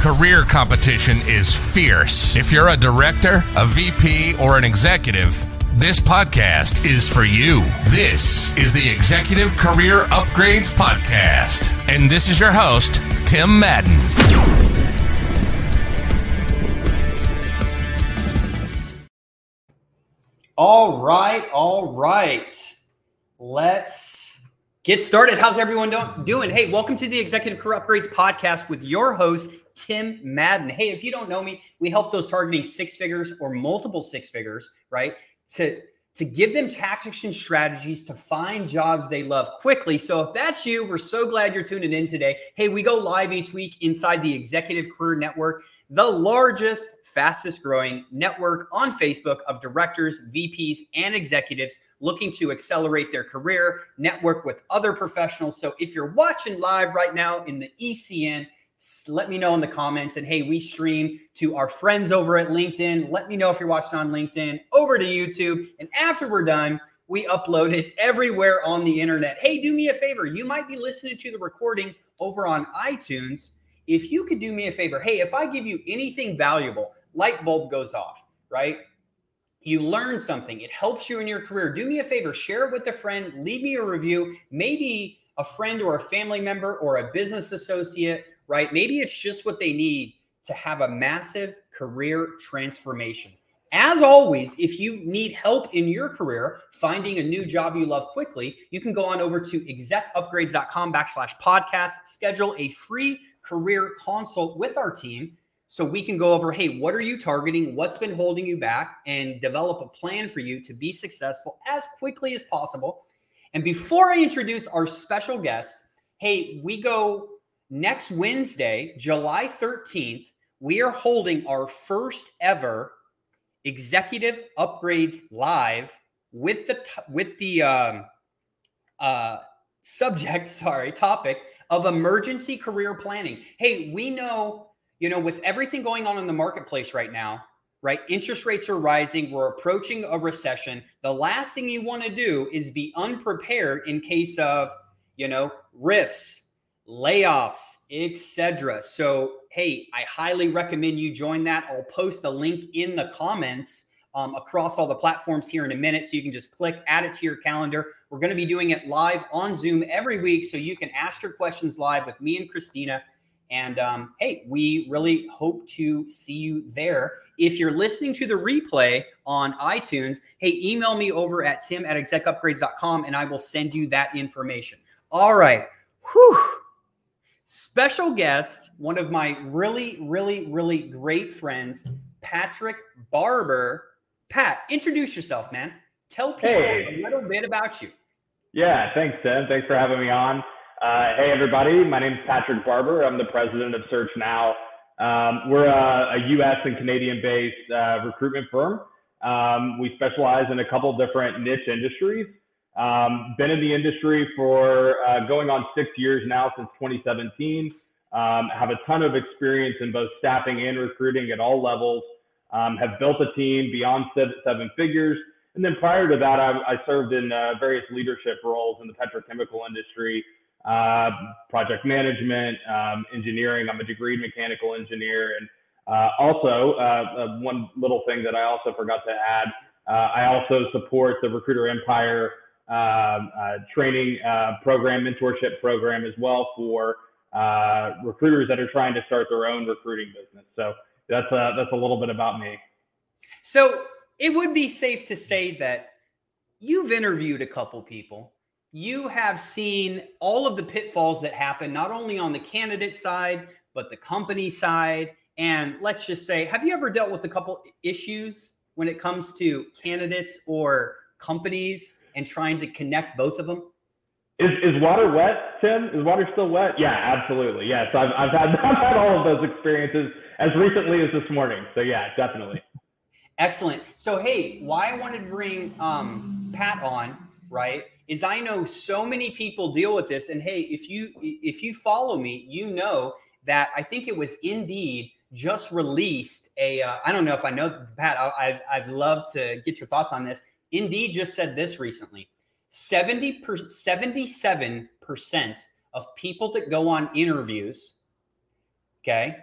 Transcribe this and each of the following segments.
Career competition is fierce. If you're a director, a VP, or an executive, this podcast is for you. This is the Executive Career Upgrades Podcast. And this is your host, Tim Madden. All right, all right. Let's get started. How's everyone doing? Hey, welcome to the Executive Career Upgrades podcast with your host, Tim Madden. Hey, if you don't know me, we help those targeting six figures or multiple six figures, right? To to give them tactics and strategies to find jobs they love quickly. So if that's you, we're so glad you're tuning in today. Hey, we go live each week inside the Executive Career Network, the largest, fastest growing network on Facebook of directors, VPs, and executives looking to accelerate their career, network with other professionals. So if you're watching live right now in the ECN, let me know in the comments. And hey, we stream to our friends over at LinkedIn. Let me know if you're watching on LinkedIn, over to YouTube. And after we're done, we upload it everywhere on the internet. Hey, do me a favor. You might be listening to the recording over on iTunes. If you could do me a favor, hey, if I give you anything valuable, light bulb goes off, right? You learn something, it helps you in your career. Do me a favor, share it with a friend, leave me a review. Maybe a friend or a family member or a business associate right? Maybe it's just what they need to have a massive career transformation. As always, if you need help in your career finding a new job you love quickly, you can go on over to execupgrades.com backslash podcast, schedule a free career consult with our team so we can go over hey, what are you targeting? What's been holding you back? And develop a plan for you to be successful as quickly as possible. And before I introduce our special guest, hey, we go next Wednesday, July 13th, we are holding our first ever executive upgrades live with the with the um, uh, subject, sorry, topic of emergency career planning. Hey, we know, you know, with everything going on in the marketplace right now, right? Interest rates are rising. We're approaching a recession. The last thing you want to do is be unprepared in case of, you know, RIFs, layoffs, etc. So, hey, I highly recommend you join that. I'll post a link in the comments um, across all the platforms here in a minute. So you can just click, add it to your calendar. We're going to be doing it live on Zoom every week. So you can ask your questions live with me and Christina. And um, hey, we really hope to see you there. If you're listening to the replay on iTunes, hey, email me over at tim at execupgrades.com and I will send you that information. All right. Whew special guest, one of my really, really, really great friends, Patrick Barber. Pat, introduce yourself, man. Tell people hey. a little bit about you. Yeah, thanks, Tim. Thanks for having me on. Uh, hey, everybody. My name is Patrick Barber. I'm the president of Search Now. Um, we're a, a, U.S. and Canadian-based uh, recruitment firm. Um, we specialize in a couple different niche industries. Um, been in the industry for uh, going on six years now since 2017. Um, have a ton of experience in both staffing and recruiting at all levels. Um, have built a team beyond seven, seven figures. And then prior to that, I, I served in uh, various leadership roles in the petrochemical industry, uh, project management, um, engineering. I'm a degreed mechanical engineer. And uh, also, uh, uh, one little thing that I also forgot to add, I also support the Recruiter Empire um, uh, training uh, program, mentorship program as well for uh, recruiters that are trying to start their own recruiting business. So that's a, that's a little bit about me. So it would be safe to say that you've interviewed a couple people. You have seen all of the pitfalls that happen, not only on the candidate side, but the company side. And let's just say, have you ever dealt with a couple issues when it comes to candidates or companies and trying to connect both of them? Is, is water wet, Tim? Is water still wet? Yeah, absolutely. Yes, I've, I've had I've had all of those experiences as recently as this morning. So yeah, definitely. Excellent. So hey, why I wanted to bring um, Pat on, right? Is I know so many people deal with this, and hey, if you if you follow me, you know that I think it was Indeed just released a. Uh, I don't know if I know Pat. I, I'd love to get your thoughts on this. Indeed just said this recently 70 per, 77% of people that go on interviews, okay,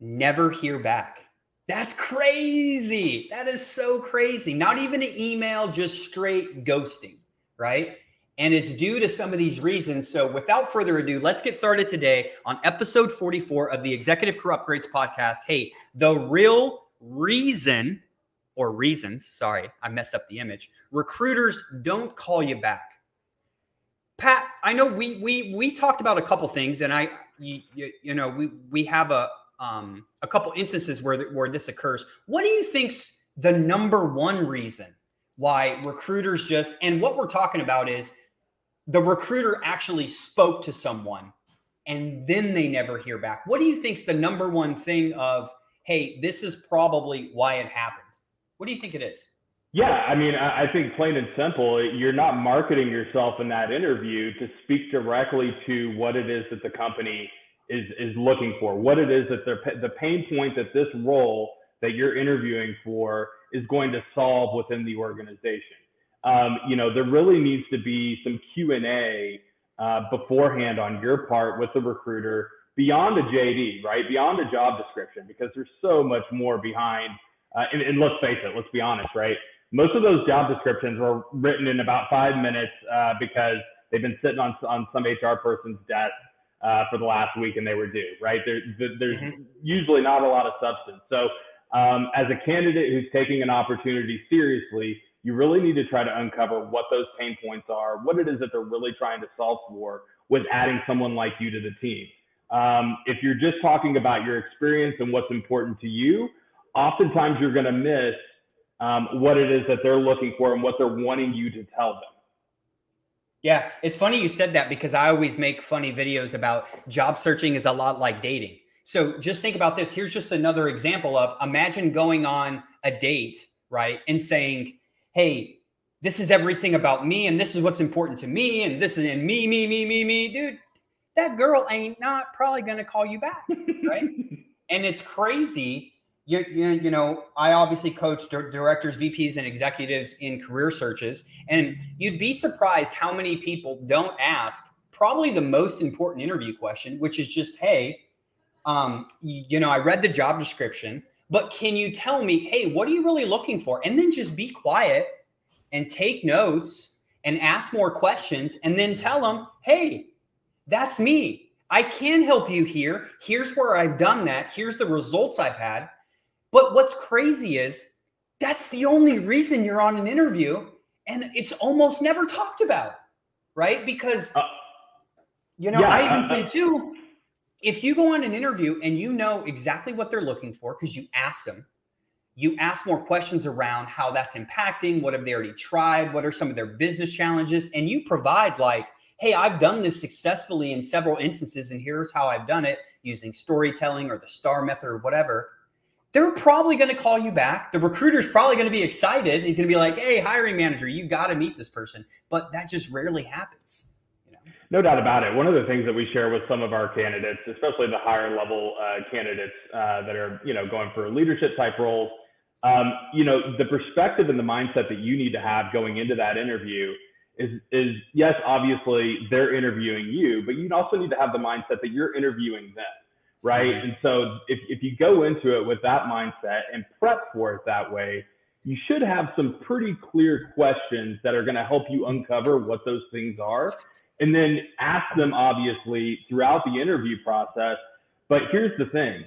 never hear back. That's crazy. That is so crazy. Not even an email, just straight ghosting, right? And it's due to some of these reasons. So, without further ado, let's get started today on episode 44 of the Executive Career Upgrades podcast. Hey, the real reason or reasons, sorry, I messed up the image. Recruiters don't call you back. Pat, I know we we we talked about a couple things, and I you, you, you know we we have a um a couple instances where where this occurs. What do you think's the number one reason why recruiters just and what we're talking about is the recruiter actually spoke to someone and then they never hear back. What do you think's the number one thing of hey, this is probably why it happened? What do you think it is? Yeah, I mean, I think plain and simple, you're not marketing yourself in that interview to speak directly to what it is that the company is is looking for, what it is that they're the pain point that this role that you're interviewing for is going to solve within the organization. Um, you know, there really needs to be some Q and A uh, beforehand on your part with the recruiter beyond a JD, right? Beyond a job description, because there's so much more behind uh, and, and, let's face it, let's be honest, right? Most of those job descriptions were written in about five minutes uh, because they've been sitting on, on some HR person's desk uh, for the last week and they were due, right? There, there's mm-hmm. usually not a lot of substance. So, um, as a candidate who's taking an opportunity seriously, you really need to try to uncover what those pain points are, what it is that they're really trying to solve for with adding someone like you to the team. Um, if you're just talking about your experience and what's important to you, oftentimes you're going to miss um, what it is that they're looking for and what they're wanting you to tell them. Yeah, it's funny you said that because I always make funny videos about job searching is a lot like dating. So just think about this. Here's just another example of imagine going on a date, right? And saying, hey, this is everything about me and this is what's important to me and this is and me, me, me, me, me. Dude, that girl ain't not probably going to call you back, right? and it's crazy you, you, you know, I obviously coach directors, VPs, and executives in career searches. And you'd be surprised how many people don't ask probably the most important interview question, which is just, hey, um, you know, I read the job description, but can you tell me, hey, what are you really looking for? And then just be quiet and take notes and ask more questions and then tell them, hey, that's me. I can help you here. Here's where I've done that. Here's the results I've had. But what's crazy is that's the only reason you're on an interview and it's almost never talked about, right? Because, uh, you know, yeah, I even say too, if you go on an interview and you know exactly what they're looking for because you asked them, you ask more questions around how that's impacting, what have they already tried, what are some of their business challenges, and you provide like, hey, I've done this successfully in several instances, and here's how I've done it using storytelling or the STAR method or whatever they're probably going to call you back. The recruiter's probably going to be excited. He's going to be like, "Hey, hiring manager, you got to meet this person." But that just rarely happens. You know? No doubt about it. One of the things that we share with some of our candidates, especially the higher level uh, candidates uh, that are, you know, going for leadership type roles, um, you know, the perspective and the mindset that you need to have going into that interview is, is yes, obviously they're interviewing you, but you also need to have the mindset that you're interviewing them right? And so if, if you go into it with that mindset and prep for it that way, you should have some pretty clear questions that are going to help you uncover what those things are. And then ask them, obviously, throughout the interview process. But here's the thing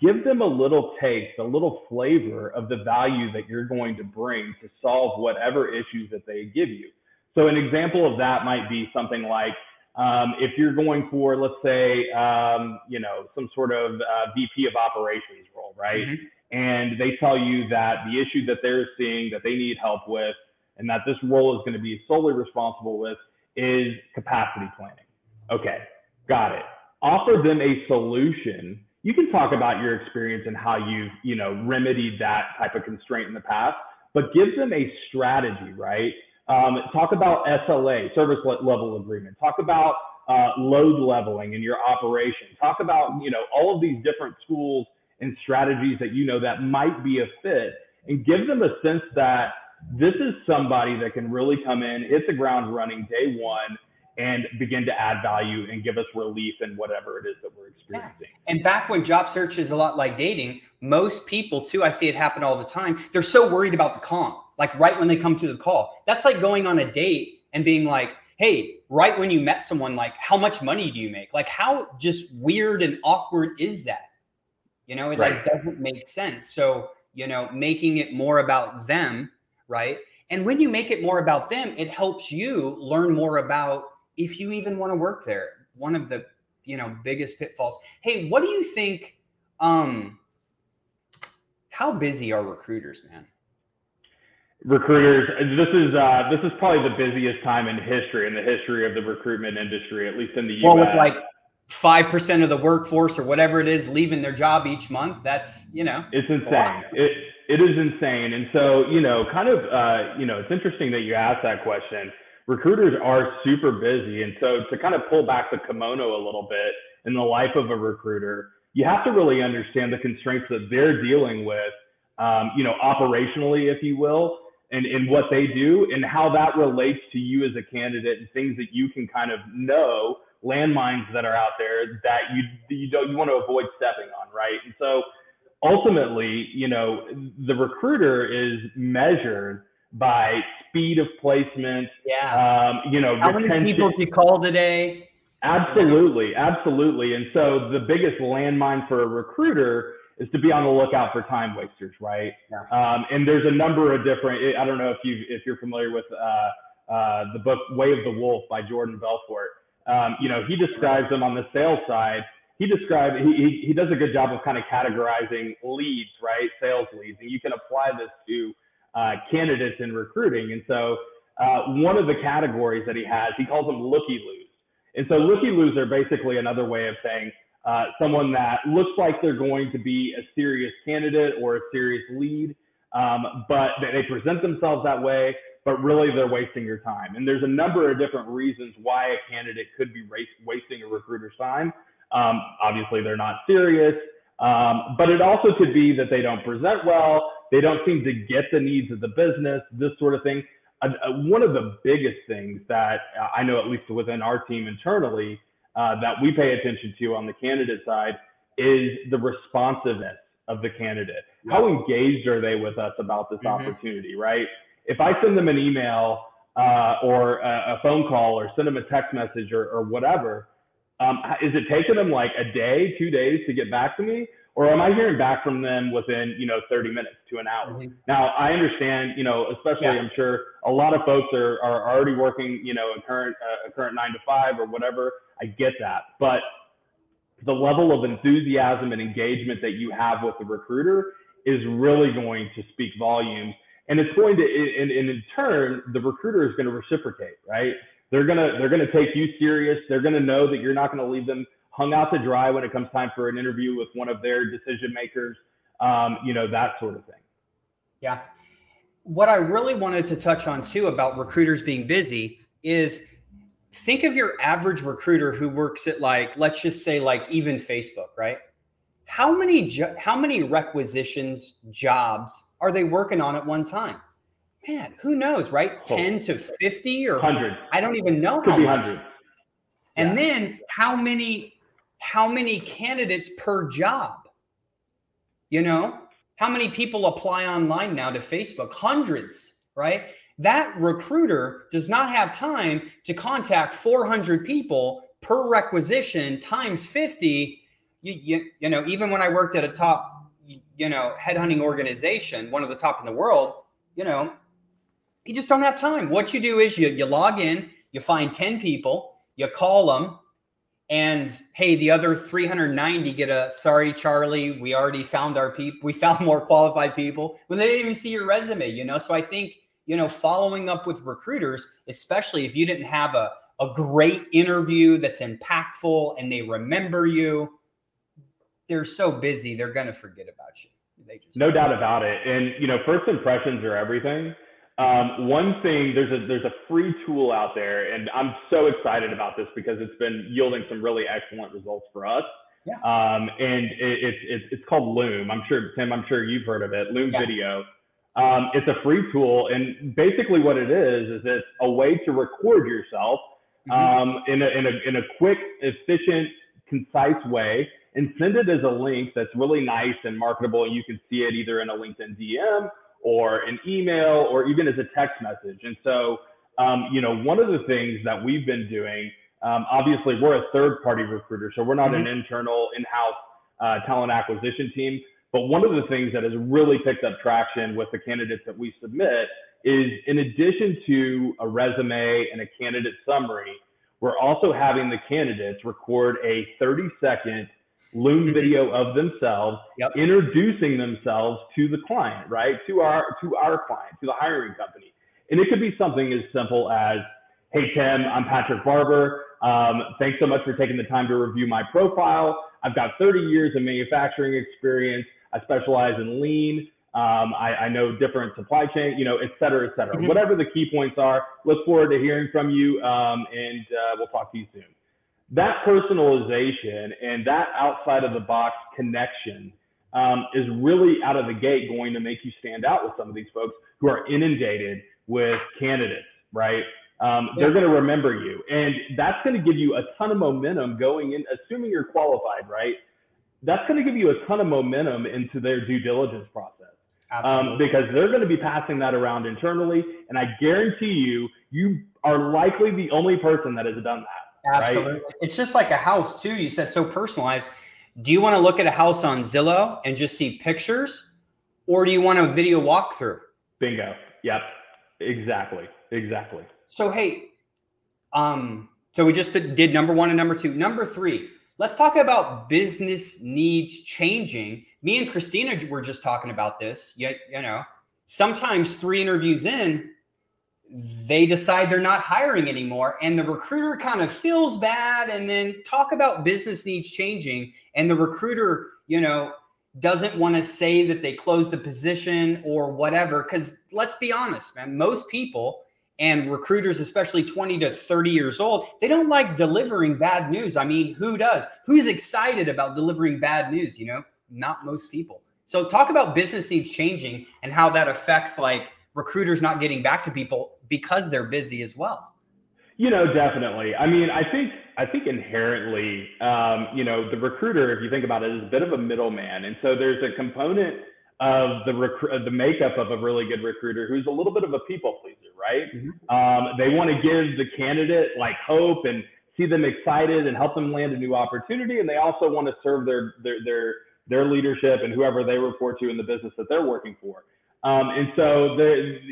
give them a little taste, a little flavor of the value that you're going to bring to solve whatever issues that they give you. So, an example of that might be something like, um, if you're going for, let's say, um, you know, some sort of uh, VP of operations role, right? Mm-hmm. And they tell you that the issue that they're seeing that they need help with and that this role is going to be solely responsible with is capacity planning. Okay, got it. Offer them a solution. You can talk about your experience and how you've, you know, remedied that type of constraint in the past, but give them a strategy, right? Um, talk about SLA, service level agreement. Talk about uh, load leveling in your operation. Talk about, you know, all of these different tools and strategies that you know that might be a fit and give them a sense that this is somebody that can really come in, hit the ground running day one, and begin to add value and give us relief in whatever it is that we're experiencing. Yeah. And back when job search is a lot like dating, most people too, I see it happen all the time. They're so worried about the comp, like right when they come to the call. That's like going on a date and being like, hey, right when you met someone, like, how much money do you make? Like, how just weird and awkward is that? You know, it right. like doesn't make sense. So, you know, making it more about them, right? And when you make it more about them, it helps you learn more about if you even want to work there. One of the, you know, biggest pitfalls. Hey, what do you think? Um, how busy are recruiters, man? Recruiters this is uh, this is probably the busiest time in history in the history of the recruitment industry at least in the well, US. with like 5% of the workforce or whatever it is leaving their job each month that's you know it's insane. It it is insane. And so you know kind of uh, you know it's interesting that you asked that question. Recruiters are super busy and so to kind of pull back the kimono a little bit in the life of a recruiter you have to really understand the constraints that they're dealing with um, you know operationally if you will and, and what they do and how that relates to you as a candidate and things that you can kind of know landmines that are out there that you you don't you want to avoid stepping on right? And so ultimately you know the recruiter is measured by speed of placement yeah. um, you know how retention. many people you call today? Absolutely absolutely. And so the biggest landmine for a recruiter is to be on the lookout for time wasters, right? Yeah. Um, and there's a number of different. I don't know if you if you're familiar with uh, uh, the book Way of the Wolf by Jordan Belfort. Um, you know, he describes them on the sales side. He describes he, he he does a good job of kind of categorizing leads, right? Sales leads, and you can apply this to uh, candidates in recruiting. And so uh, one of the categories that he has, he calls them looky loos. And so looky loos are basically another way of saying uh, someone that looks like they're going to be a serious candidate or a serious lead, um, but they present themselves that way, but really they're wasting your time. And there's a number of different reasons why a candidate could be race, wasting a recruiter's time. Um, obviously, they're not serious, um, but it also could be that they don't present well, they don't seem to get the needs of the business, this sort of thing. Uh, uh, one of the biggest things that I know, at least within our team internally, uh, that we pay attention to on the candidate side is the responsiveness of the candidate. Yep. How engaged are they with us about this mm-hmm. opportunity, right? If I send them an email uh, or a, a, phone call or send them a text message or, or whatever, um, is it taking them like a day, two days to get back to me? Or am I hearing back from them within, you know, 30 minutes to an hour? Mm-hmm. Now, I understand, you know, especially yeah. I'm sure a lot of folks are, are already working, you know, a current, uh, a current nine to five or whatever. I get that. But the level of enthusiasm and engagement that you have with the recruiter is really going to speak volumes. And it's going to, and, and in turn, the recruiter is going to reciprocate, right? They're gonna they're gonna take you serious. They're gonna know that you're not gonna leave them hung out to dry when it comes time for an interview with one of their decision makers. Um, you know that sort of thing. Yeah. What I really wanted to touch on too about recruiters being busy is think of your average recruiter who works at like let's just say like even Facebook, right? How many jo- how many requisitions jobs are they working on at one time? Man, who knows, right? Oh. 10 to 50 or 100. I don't even know Could how be much. 100. And yeah. then how many how many candidates per job? You know, how many people apply online now to Facebook? Hundreds, right? That recruiter does not have time to contact 400 people per requisition times 50 you, you, you know even when i worked at a top you know headhunting organization one of the top in the world you know you just don't have time. What you do is you, you log in you find 10 people you call them and hey the other 390 get a sorry charlie we already found our people we found more qualified people when they didn't even see your resume you know? So i think you know, following up with recruiters, especially if you didn't have a, a great interview that's impactful and they remember you, they're so busy, they're going to forget about you. They just no doubt about it. And you know, first impressions are everything. Um, one thing there's a there's a free tool out there, and I'm so excited about this because it's been yielding some really excellent results for us. Yeah. Um, and it, it, it's called Loom. I'm sure Tim. I'm sure you've heard of it. Loom yeah. Video. Um, it's a free tool, and basically what it is is it's a way to record yourself mm-hmm. um, in a in a in a quick, efficient, concise way and send it as a link that's really nice and marketable. And you can see it either in a LinkedIn DM or an email or even as a text message. And so, um, you know, one of the things that we've been doing, um, obviously, we're a third party recruiter, so we're not mm-hmm. an internal in house uh, talent acquisition team. But one of the things that has really picked up traction with the candidates that we submit is in addition to a resume and a candidate summary, we're also having the candidates record a 30 second Loom mm-hmm. video of themselves, yep. introducing themselves to the client, right? To our to our client, to the hiring company. And it could be something as simple as, "Hey Tim, I'm Patrick Barber. Um, thanks so much for taking the time to review my profile. I've got 30 years of manufacturing experience. I specialize in lean. Um, I, I, know different supply chain, you know, et cetera, et cetera. Mm-hmm. Whatever the key points are, look forward to hearing from you, um, and uh, we'll talk to you soon that personalization and that outside of the box connection um, is really out of the gate going to make you stand out with some of these folks who are inundated with candidates, right? Um, yeah. They're going to remember you. And that's going to give you a ton of momentum going in, assuming you're qualified, right? That's going to give you a ton of momentum into their due diligence process. Um, because they're going to be passing that around internally. And I guarantee you, you are likely the only person that has done that. Absolutely. Right? It's just like a house too. You said so personalized. Do you want to look at a house on Zillow and just see pictures, or do you want a video walkthrough? Bingo. Yep. Exactly. Exactly. So hey, um, so we just did number one and number two. Number three, let's talk about business needs changing. Me and Christina were just talking about this. You, you know, sometimes three interviews in, they decide they're not hiring anymore and the recruiter kind of feels bad and then talk about business needs changing and the recruiter you know doesn't want to say that they closed the position or whatever because let's be honest man most people and recruiters especially 20 to 30 years old they don't like delivering bad news. I mean who does? Who's excited about delivering bad news you know? Not most people. So talk about business needs changing and how that affects like recruiters not getting back to people because they're busy as well. You know, definitely. I mean, I think I think inherently, um, you know, the recruiter, if you think about it, is a bit of a middleman, and so there's a component of the the makeup of a really good recruiter who's a little bit of a people pleaser, right? Mm-hmm. Um, they want to give the candidate like hope and see them excited and help them land a new opportunity, and they also want to serve their their their their leadership and whoever they report to in the business that they're working for. Um, and so,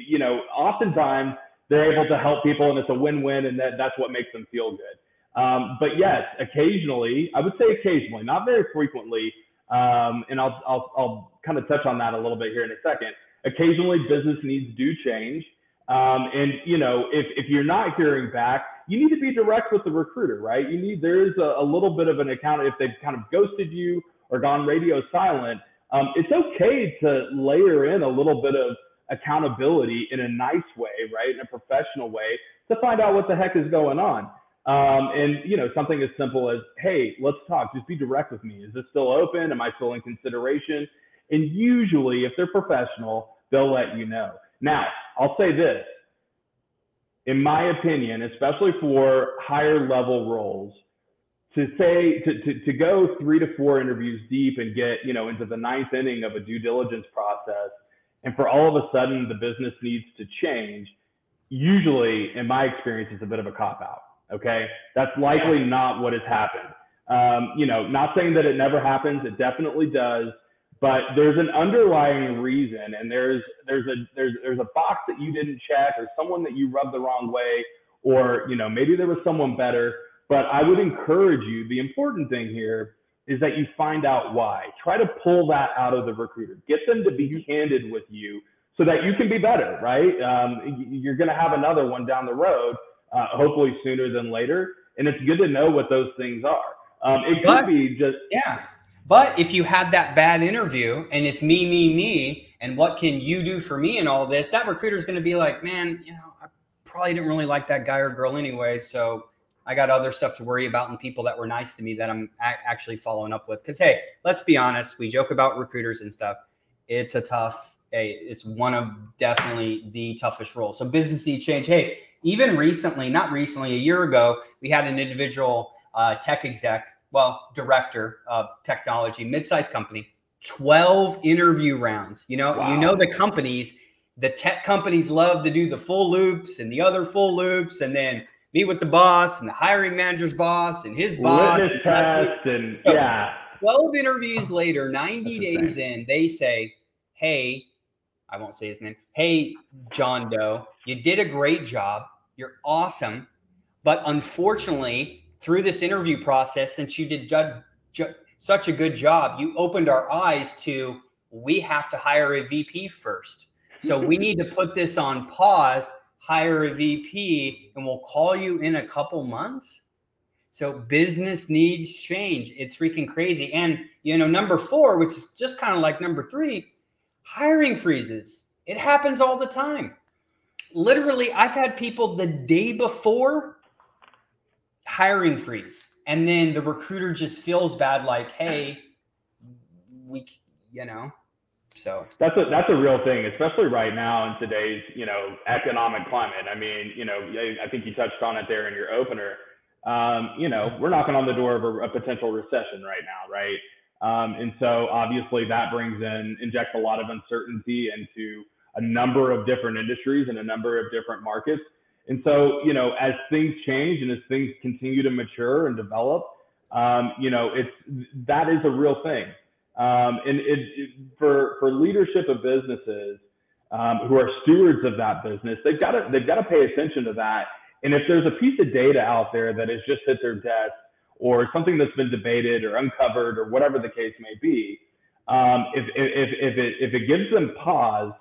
you know, oftentimes they're able to help people and it's a win-win and that, that's what makes them feel good. Um, but yes, occasionally, I would say occasionally, not very frequently, um, and I'll, I'll, I'll kind of touch on that a little bit here in a second. Occasionally, business needs do change. Um, and you know, if, if you're not hearing back, you need to be direct with the recruiter, right? You need there is a, a little bit of an account if they've kind of ghosted you or gone radio silent um, it's okay to layer in a little bit of accountability in a nice way, right, in a professional way, to find out what the heck is going on. Um, and you know, something as simple as, "Hey, let's talk. Just be direct with me. Is this still open? Am I still in consideration?" And usually, if they're professional, they'll let you know. Now, I'll say this. In my opinion, especially for higher level roles, to say to, to, to go three to four interviews deep and get you know into the ninth inning of a due diligence process and for all of a sudden the business needs to change usually in my experience it's a bit of a cop out okay that's likely not what has happened um, you know not saying that it never happens it definitely does but there's an underlying reason and there's there's a there's there's a box that you didn't check or someone that you rubbed the wrong way or you know maybe there was someone better but I would encourage you, the important thing here is that you find out why. Try to pull that out of the recruiter. Get them to be candid with you so that you can be better, right? Um, you're going to have another one down the road uh, hopefully sooner than later. And it's good to know what those things are. Um, it could but, be just yeah. But if you had that bad interview and it's me, me, me, and what can you do for me and all this, that recruiter is going to be like, man, you know, I probably didn't really like that guy or girl anyway. So I got other stuff to worry about and people that were nice to me that I'm a- actually following up with. Because, hey, let's be honest, we joke about recruiters and stuff. It's a tough, hey, it's one of definitely the toughest roles. So, business need change. Hey, even recently, not recently, a year ago, we had an individual uh, tech exec, well, director of technology, mid-sized company, 12 interview rounds. You know, wow. you know the companies, the tech companies love to do the full loops and the other full loops, and then meet with the boss and the hiring manager's boss and his boss. Witness test and so yeah. 12 interviews later, 90 days in, they say, Hey, I won't say his name. Hey, John Doe, you did a great job. You're awesome. But unfortunately, through this interview process, since you did ju- ju- such a good job, you opened our eyes to we have to hire a VP first. So we need to put this on pause, hire a VP, and we'll call you in a couple months. So business needs change. It's freaking crazy. And you know, number four, which is just kind of like number three, hiring freezes. It happens all the time. Literally, I've had people the day before hiring freeze. And then the recruiter just feels bad, like, hey, we, you know, so that's a that's a real thing, especially right now in today's you know economic climate. I mean, you know, I think you touched on it there in your opener. Um, you know, we're knocking on the door of a, a potential recession right now, right? Um, and so obviously that brings in injects a lot of uncertainty into a number of different industries and a number of different markets. And so, you know, as things change and as things continue to mature and develop, um, you know, it's that is a real thing. Um, and it, it, for for leadership of businesses um, who are stewards of that business, they've got to they've got to pay attention to that. And if there's a piece of data out there that has just hit their desk, or something that's been debated or uncovered, or whatever the case may be, um, if, if if it if it gives them pause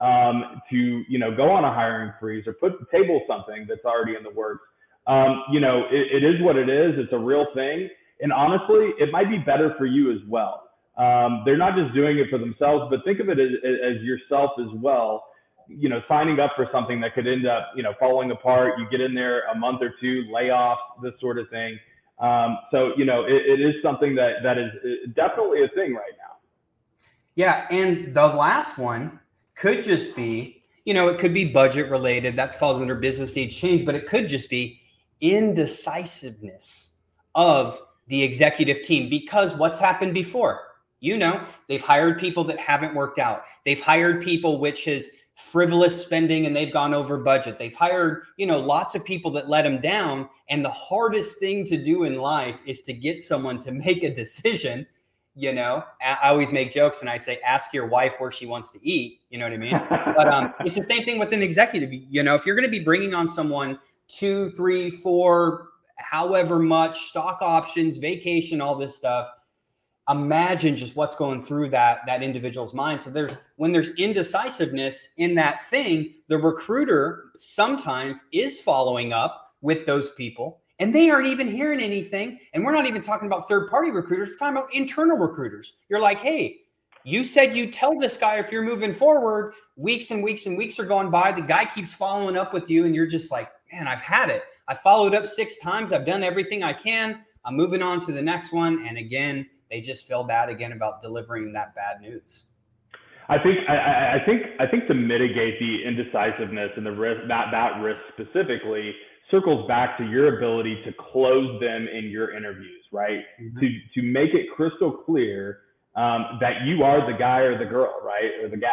um, to you know go on a hiring freeze or put table something that's already in the works. Um, you know, it, it is what it is. It's a real thing, and honestly, it might be better for you as well. Um, they're not just doing it for themselves, but think of it as, as yourself as well. You know, signing up for something that could end up you know falling apart. You get in there a month or two, layoffs, this sort of thing. Um, so you know, it, it is something that that is definitely a thing right now. Yeah, and the last one could just be, you know, it could be budget related. That falls under business needs change, but it could just be indecisiveness of the executive team because what's happened before? You know, they've hired people that haven't worked out. They've hired people which has frivolous spending and they've gone over budget. They've hired, you know, lots of people that let them down. And the hardest thing to do in life is to get someone to make a decision you know i always make jokes and i say ask your wife where she wants to eat you know what i mean? But um, it's the same thing with an executive. You know if you're going to be bringing on someone two three four however much stock options vacation all this stuff imagine just what's going through that that individual's mind. So there's when there's indecisiveness in that thing the recruiter sometimes is following up with those people and they aren't even hearing anything. And we're not even talking about third party recruiters, we're talking about internal recruiters. You're like, hey, you said you tell this guy if you're moving forward, weeks and weeks and weeks are going by. The guy keeps following up with you, and you're just like, man, I've had it. I followed up six times. I've done everything I can. I'm moving on to the next one. And again, they just feel bad again about delivering that bad news. I think I, I think I think to mitigate the indecisiveness and the risk that that risk specifically, circles back to your ability to close them in your interviews, right? Mm-hmm. To to make it crystal clear um, that you are the guy or the girl, right, or the gal.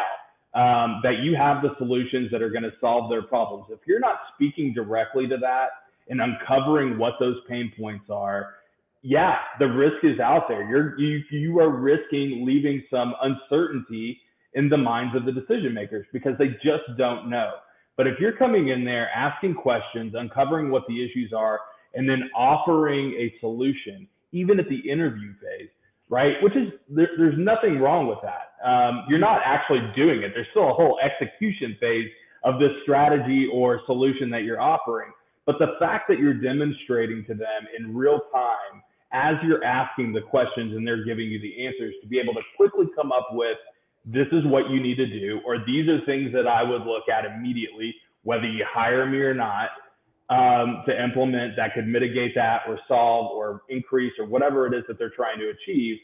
Um, that you have the solutions that are going to solve their problems. If you're not speaking directly to that and uncovering what those pain points are, yeah, the risk is out there. You're you you are risking leaving some uncertainty in the minds of the decision makers because they just don't know. But if you're coming in there asking questions, uncovering what the issues are, and then offering a solution, even at the interview phase, right? Which is there, there's nothing wrong with that. Um, you're not actually doing it. There's still a whole execution phase of this strategy or solution that you're offering. But the fact that you're demonstrating to them in real time as you're asking the questions and they're giving you the answers to be able to quickly come up with this is what you need to do, or these are things that I would look at immediately, whether you hire me or not, um, to implement that could mitigate that or solve or increase or whatever it is that they're trying to achieve.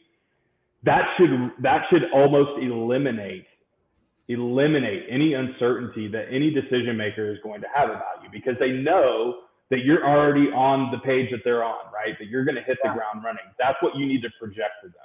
That should that should almost eliminate eliminate any uncertainty that any decision maker is going to have about you because they know that you're already on the page that they're on, right? That you're going to hit yeah. the ground running. That's what you need to project to them.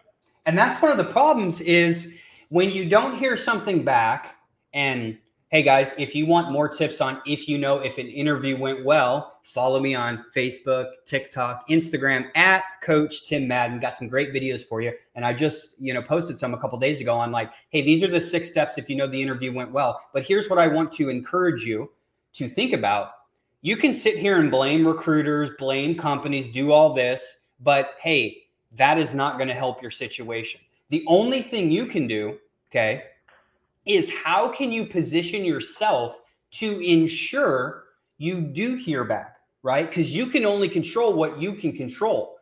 And that's one of the problems is when you don't hear something back and Hey guys, if you want more tips on if you know if an interview went well, follow me on Facebook, TikTok, Instagram at Coach Tim Madden. Got some great videos for you. And I just, you know, posted some a couple days ago on like, hey, these are the six steps if you know the interview went well. But here's what I want to encourage you to think about. You can sit here and blame recruiters, blame companies, do all this, but hey, that is not going to help your situation. The only thing you can do, okay, is how can you position yourself to ensure you do hear back, right? Because you can only control what you can control.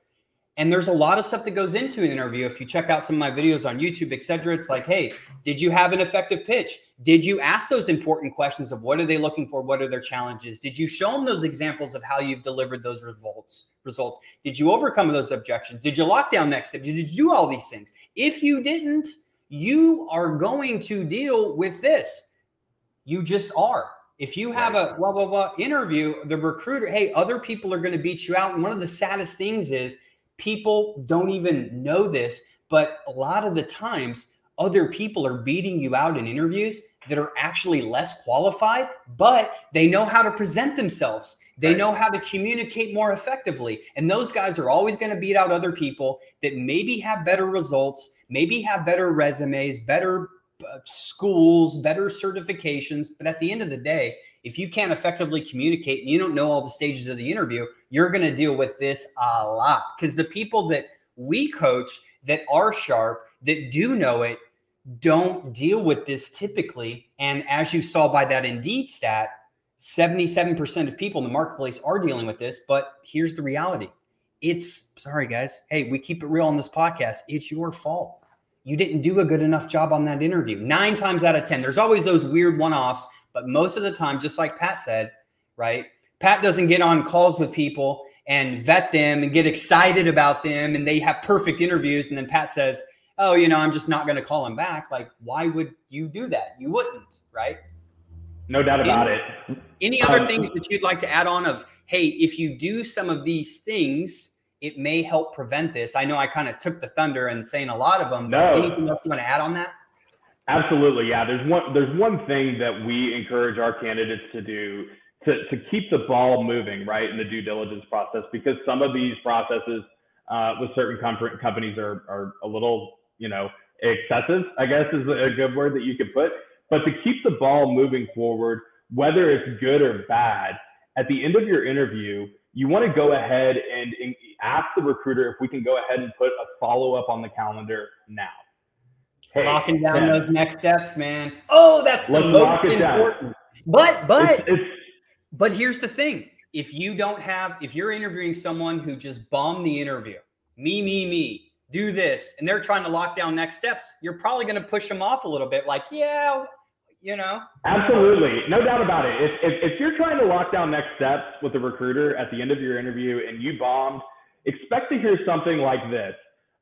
And there's a lot of stuff that goes into an interview. If you check out some of my videos on YouTube, etc., it's like, hey, did you have an effective pitch? Did you ask those important questions of what are they looking for? What are their challenges? Did you show them those examples of how you've delivered those results? Results? Did you overcome those objections? Did you lock down next step? Did you do all these things? If you didn't, you are going to deal with this. You just are. If you have a blah blah blah interview, the recruiter, hey, other people are going to beat you out. And one of the saddest things is people don't even know this, but a lot of the times other people are beating you out in interviews that are actually less qualified, but they know how to present themselves. They right. know how to communicate more effectively. And those guys are always going to beat out other people that maybe have better results maybe have better resumes, better uh, schools, better certifications. But at the end of the day, if you can't effectively communicate and you don't know all the stages of the interview, you're going to deal with this a lot. Because the people that we coach that are sharp, that do know it, don't deal with this typically. And as you saw by that Indeed stat, 77% of people in the marketplace are dealing with this. But here's the reality it's sorry, guys. Hey, we keep it real on this podcast. It's your fault you didn't do a good enough job on that interview. Nine times out of 10, there's always those weird one offs, but most of the time, just like Pat said, right? Pat doesn't get on calls with people and vet them and get excited about them and they have perfect interviews. And then Pat says, Oh, you know, I'm just not going to call him back. Like, why would you do that? You wouldn't, right? No doubt about any, it. Any other um, things that you'd like to add on of, hey, if you do some of these things, it may help prevent this. I know I kind of took the thunder and saying a lot of them. No. Anything else you want to add on that? Absolutely, yeah. There's one there's one thing that we encourage our candidates to do to, to keep the ball moving, right, in the due diligence process, because some of these processes uh, with certain com- companies are are a little, you know, excessive. I guess is a good word that you could put. But to keep the ball moving forward, whether it's good or bad, at the end of your interview, you want to go ahead and, and ask the recruiter if we can go ahead and put a follow up on the calendar now. Hey, Locking down those next steps, man. Oh, that's the most important. But but it's, it's, but here's the thing: if you don't have, if you're interviewing someone who just bombed the interview, me, me, me, do this, and they're trying to lock down next steps, you're probably going to push them off a little bit. Like, yeah, you know. Absolutely, no doubt about it. If, if if you're trying to lock down next steps with a recruiter at the end of your interview and you bombed expect to hear something like this.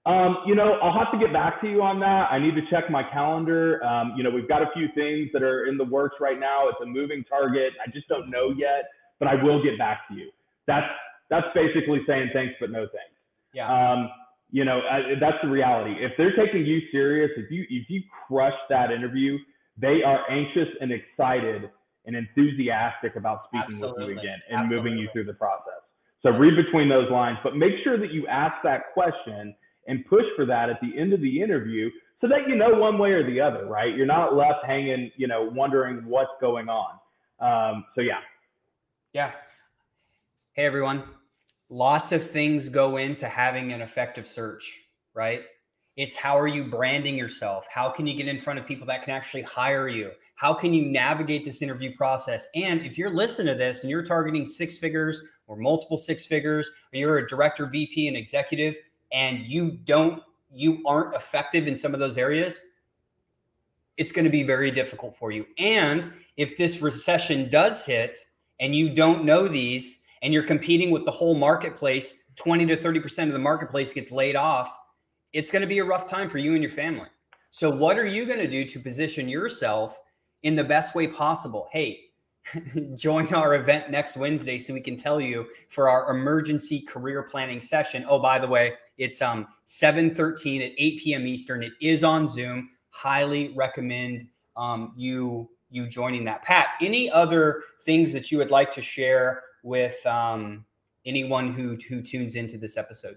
Um, you know, I'll have to get back to you on that. I need to check my calendar. Um, you know, we've got a few things that are in the works right now. It's a moving target. I just don't know yet, but I will get back to you. That's that's basically saying thanks but no thanks. Yeah. Um, you know, I, that's the reality. If they're taking you serious, if you if you crush that interview, they are anxious and excited and enthusiastic about speaking Absolutely. with you again and Absolutely. moving you through the process. So read between those lines, but make sure that you ask that question and push for that at the end of the interview so that you know one way or the other, right? You're not left hanging, you know, wondering what's going on. Um, so yeah. Yeah. Hey everyone. Lots of things go into having an effective search, right? It's how are you branding yourself? How can you get in front of people that can actually hire you? How can you navigate this interview process? And if you're listening to this and you're targeting six figures or multiple six figures, or you're a director, VP, and executive, and you don't, you aren't effective in some of those areas, it's going to be very difficult for you. And if this recession does hit and you don't know these and you're competing with the whole marketplace, 20 to 30% of the marketplace gets laid off, it's going to be a rough time for you and your family. So, what are you going to do to position yourself in the best way possible? Hey, join our event next Wednesday so we can tell you for our emergency career planning session. Oh, by the way, it's um 7:13 at 8 p.m. Eastern. It is on Zoom highly recommend um, you you joining that. Pat, any other things that you would like to share with um, anyone who who tunes into this episode?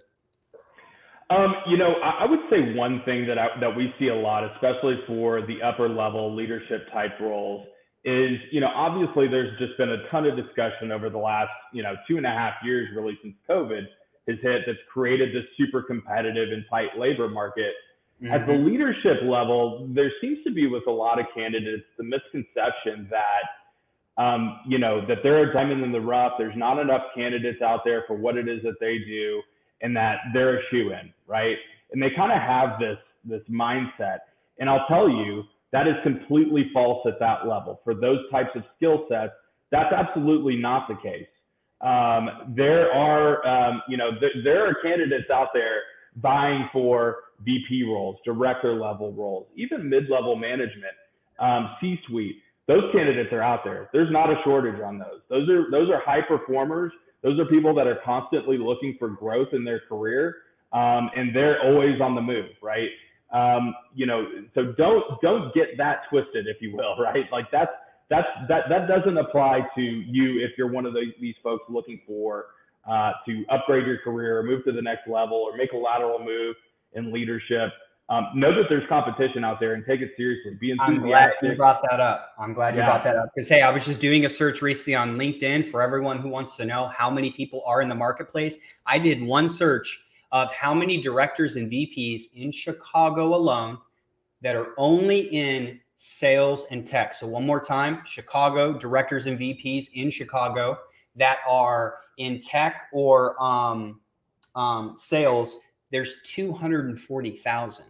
Um, you know, I, I, would say one thing that I, that we see a lot, especially for the upper level leadership type roles, is you know obviously there's just been a ton of discussion over the last you know two and a half years really since COVID has hit that's created this super competitive and tight labor market Mm-hmm. At the mm-hmm. leadership level, there seems to be with a lot of candidates the misconception that um, you know that they're a diamond in the rough. There's not enough candidates out there for what it is that they do, and that they're a shoe in, right? And they kind of have this this mindset. And I'll tell you that is completely false at that level. For those types of skill sets, that's absolutely not the case. Um, there are, um, you know, th- there are candidates out there vying for VP roles, director level roles, even mid level management, um, C suite. Those candidates are out there. There's not a shortage on those. Those are those are high performers. Those are people that are constantly looking for growth in their career, um, and they're always on the move, right? Um, you know, so don't don't get that twisted, if you will, right? Like that's that's that that doesn't apply to you if you're one of the, these folks looking for uh, to upgrade your career, or move to the next level, or make a lateral move in leadership. Um, know that there's competition out there and take it seriously. Be enthusiastic. I'm glad you brought that up. I'm glad you yeah. brought that up because hey, I was just doing a search recently on LinkedIn for everyone who wants to know how many people are in the marketplace. I did one search of how many directors and VPs in Chicago alone that are only in sales and tech. So one more time, Chicago directors and VPs in Chicago that are in tech or um, um, sales there's 240,000.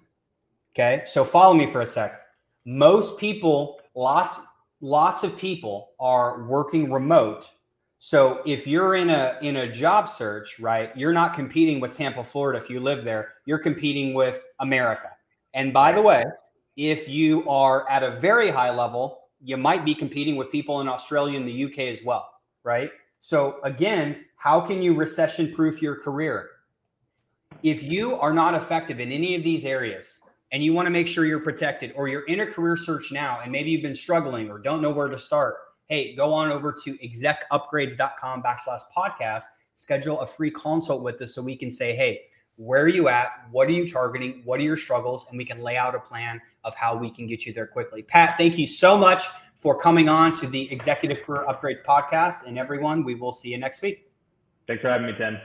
Okay. So follow me for a sec. Most people, lots, lots of people are working remote. So if you're in a in a job search, right, you're not competing with Tampa, Florida if you live there. You're competing with America. And by the way, if you are at a very high level, you might be competing with people in Australia and the UK as well, right? So again, how can you recession proof your career? if you are not effective in any of these areas and you want to make sure you're protected or you're in a career search now and maybe you've been struggling or don't know where to start, hey, go on over to execupgrades.com backslash podcast, schedule a free consult with us so we can say, hey, where are you at? What are you targeting? What are your struggles? And we can lay out a plan of how we can get you there quickly. Pat, thank you so much for coming on to the Executive Career Upgrades podcast. And everyone, we will see you next week. Thanks for having me, Tim.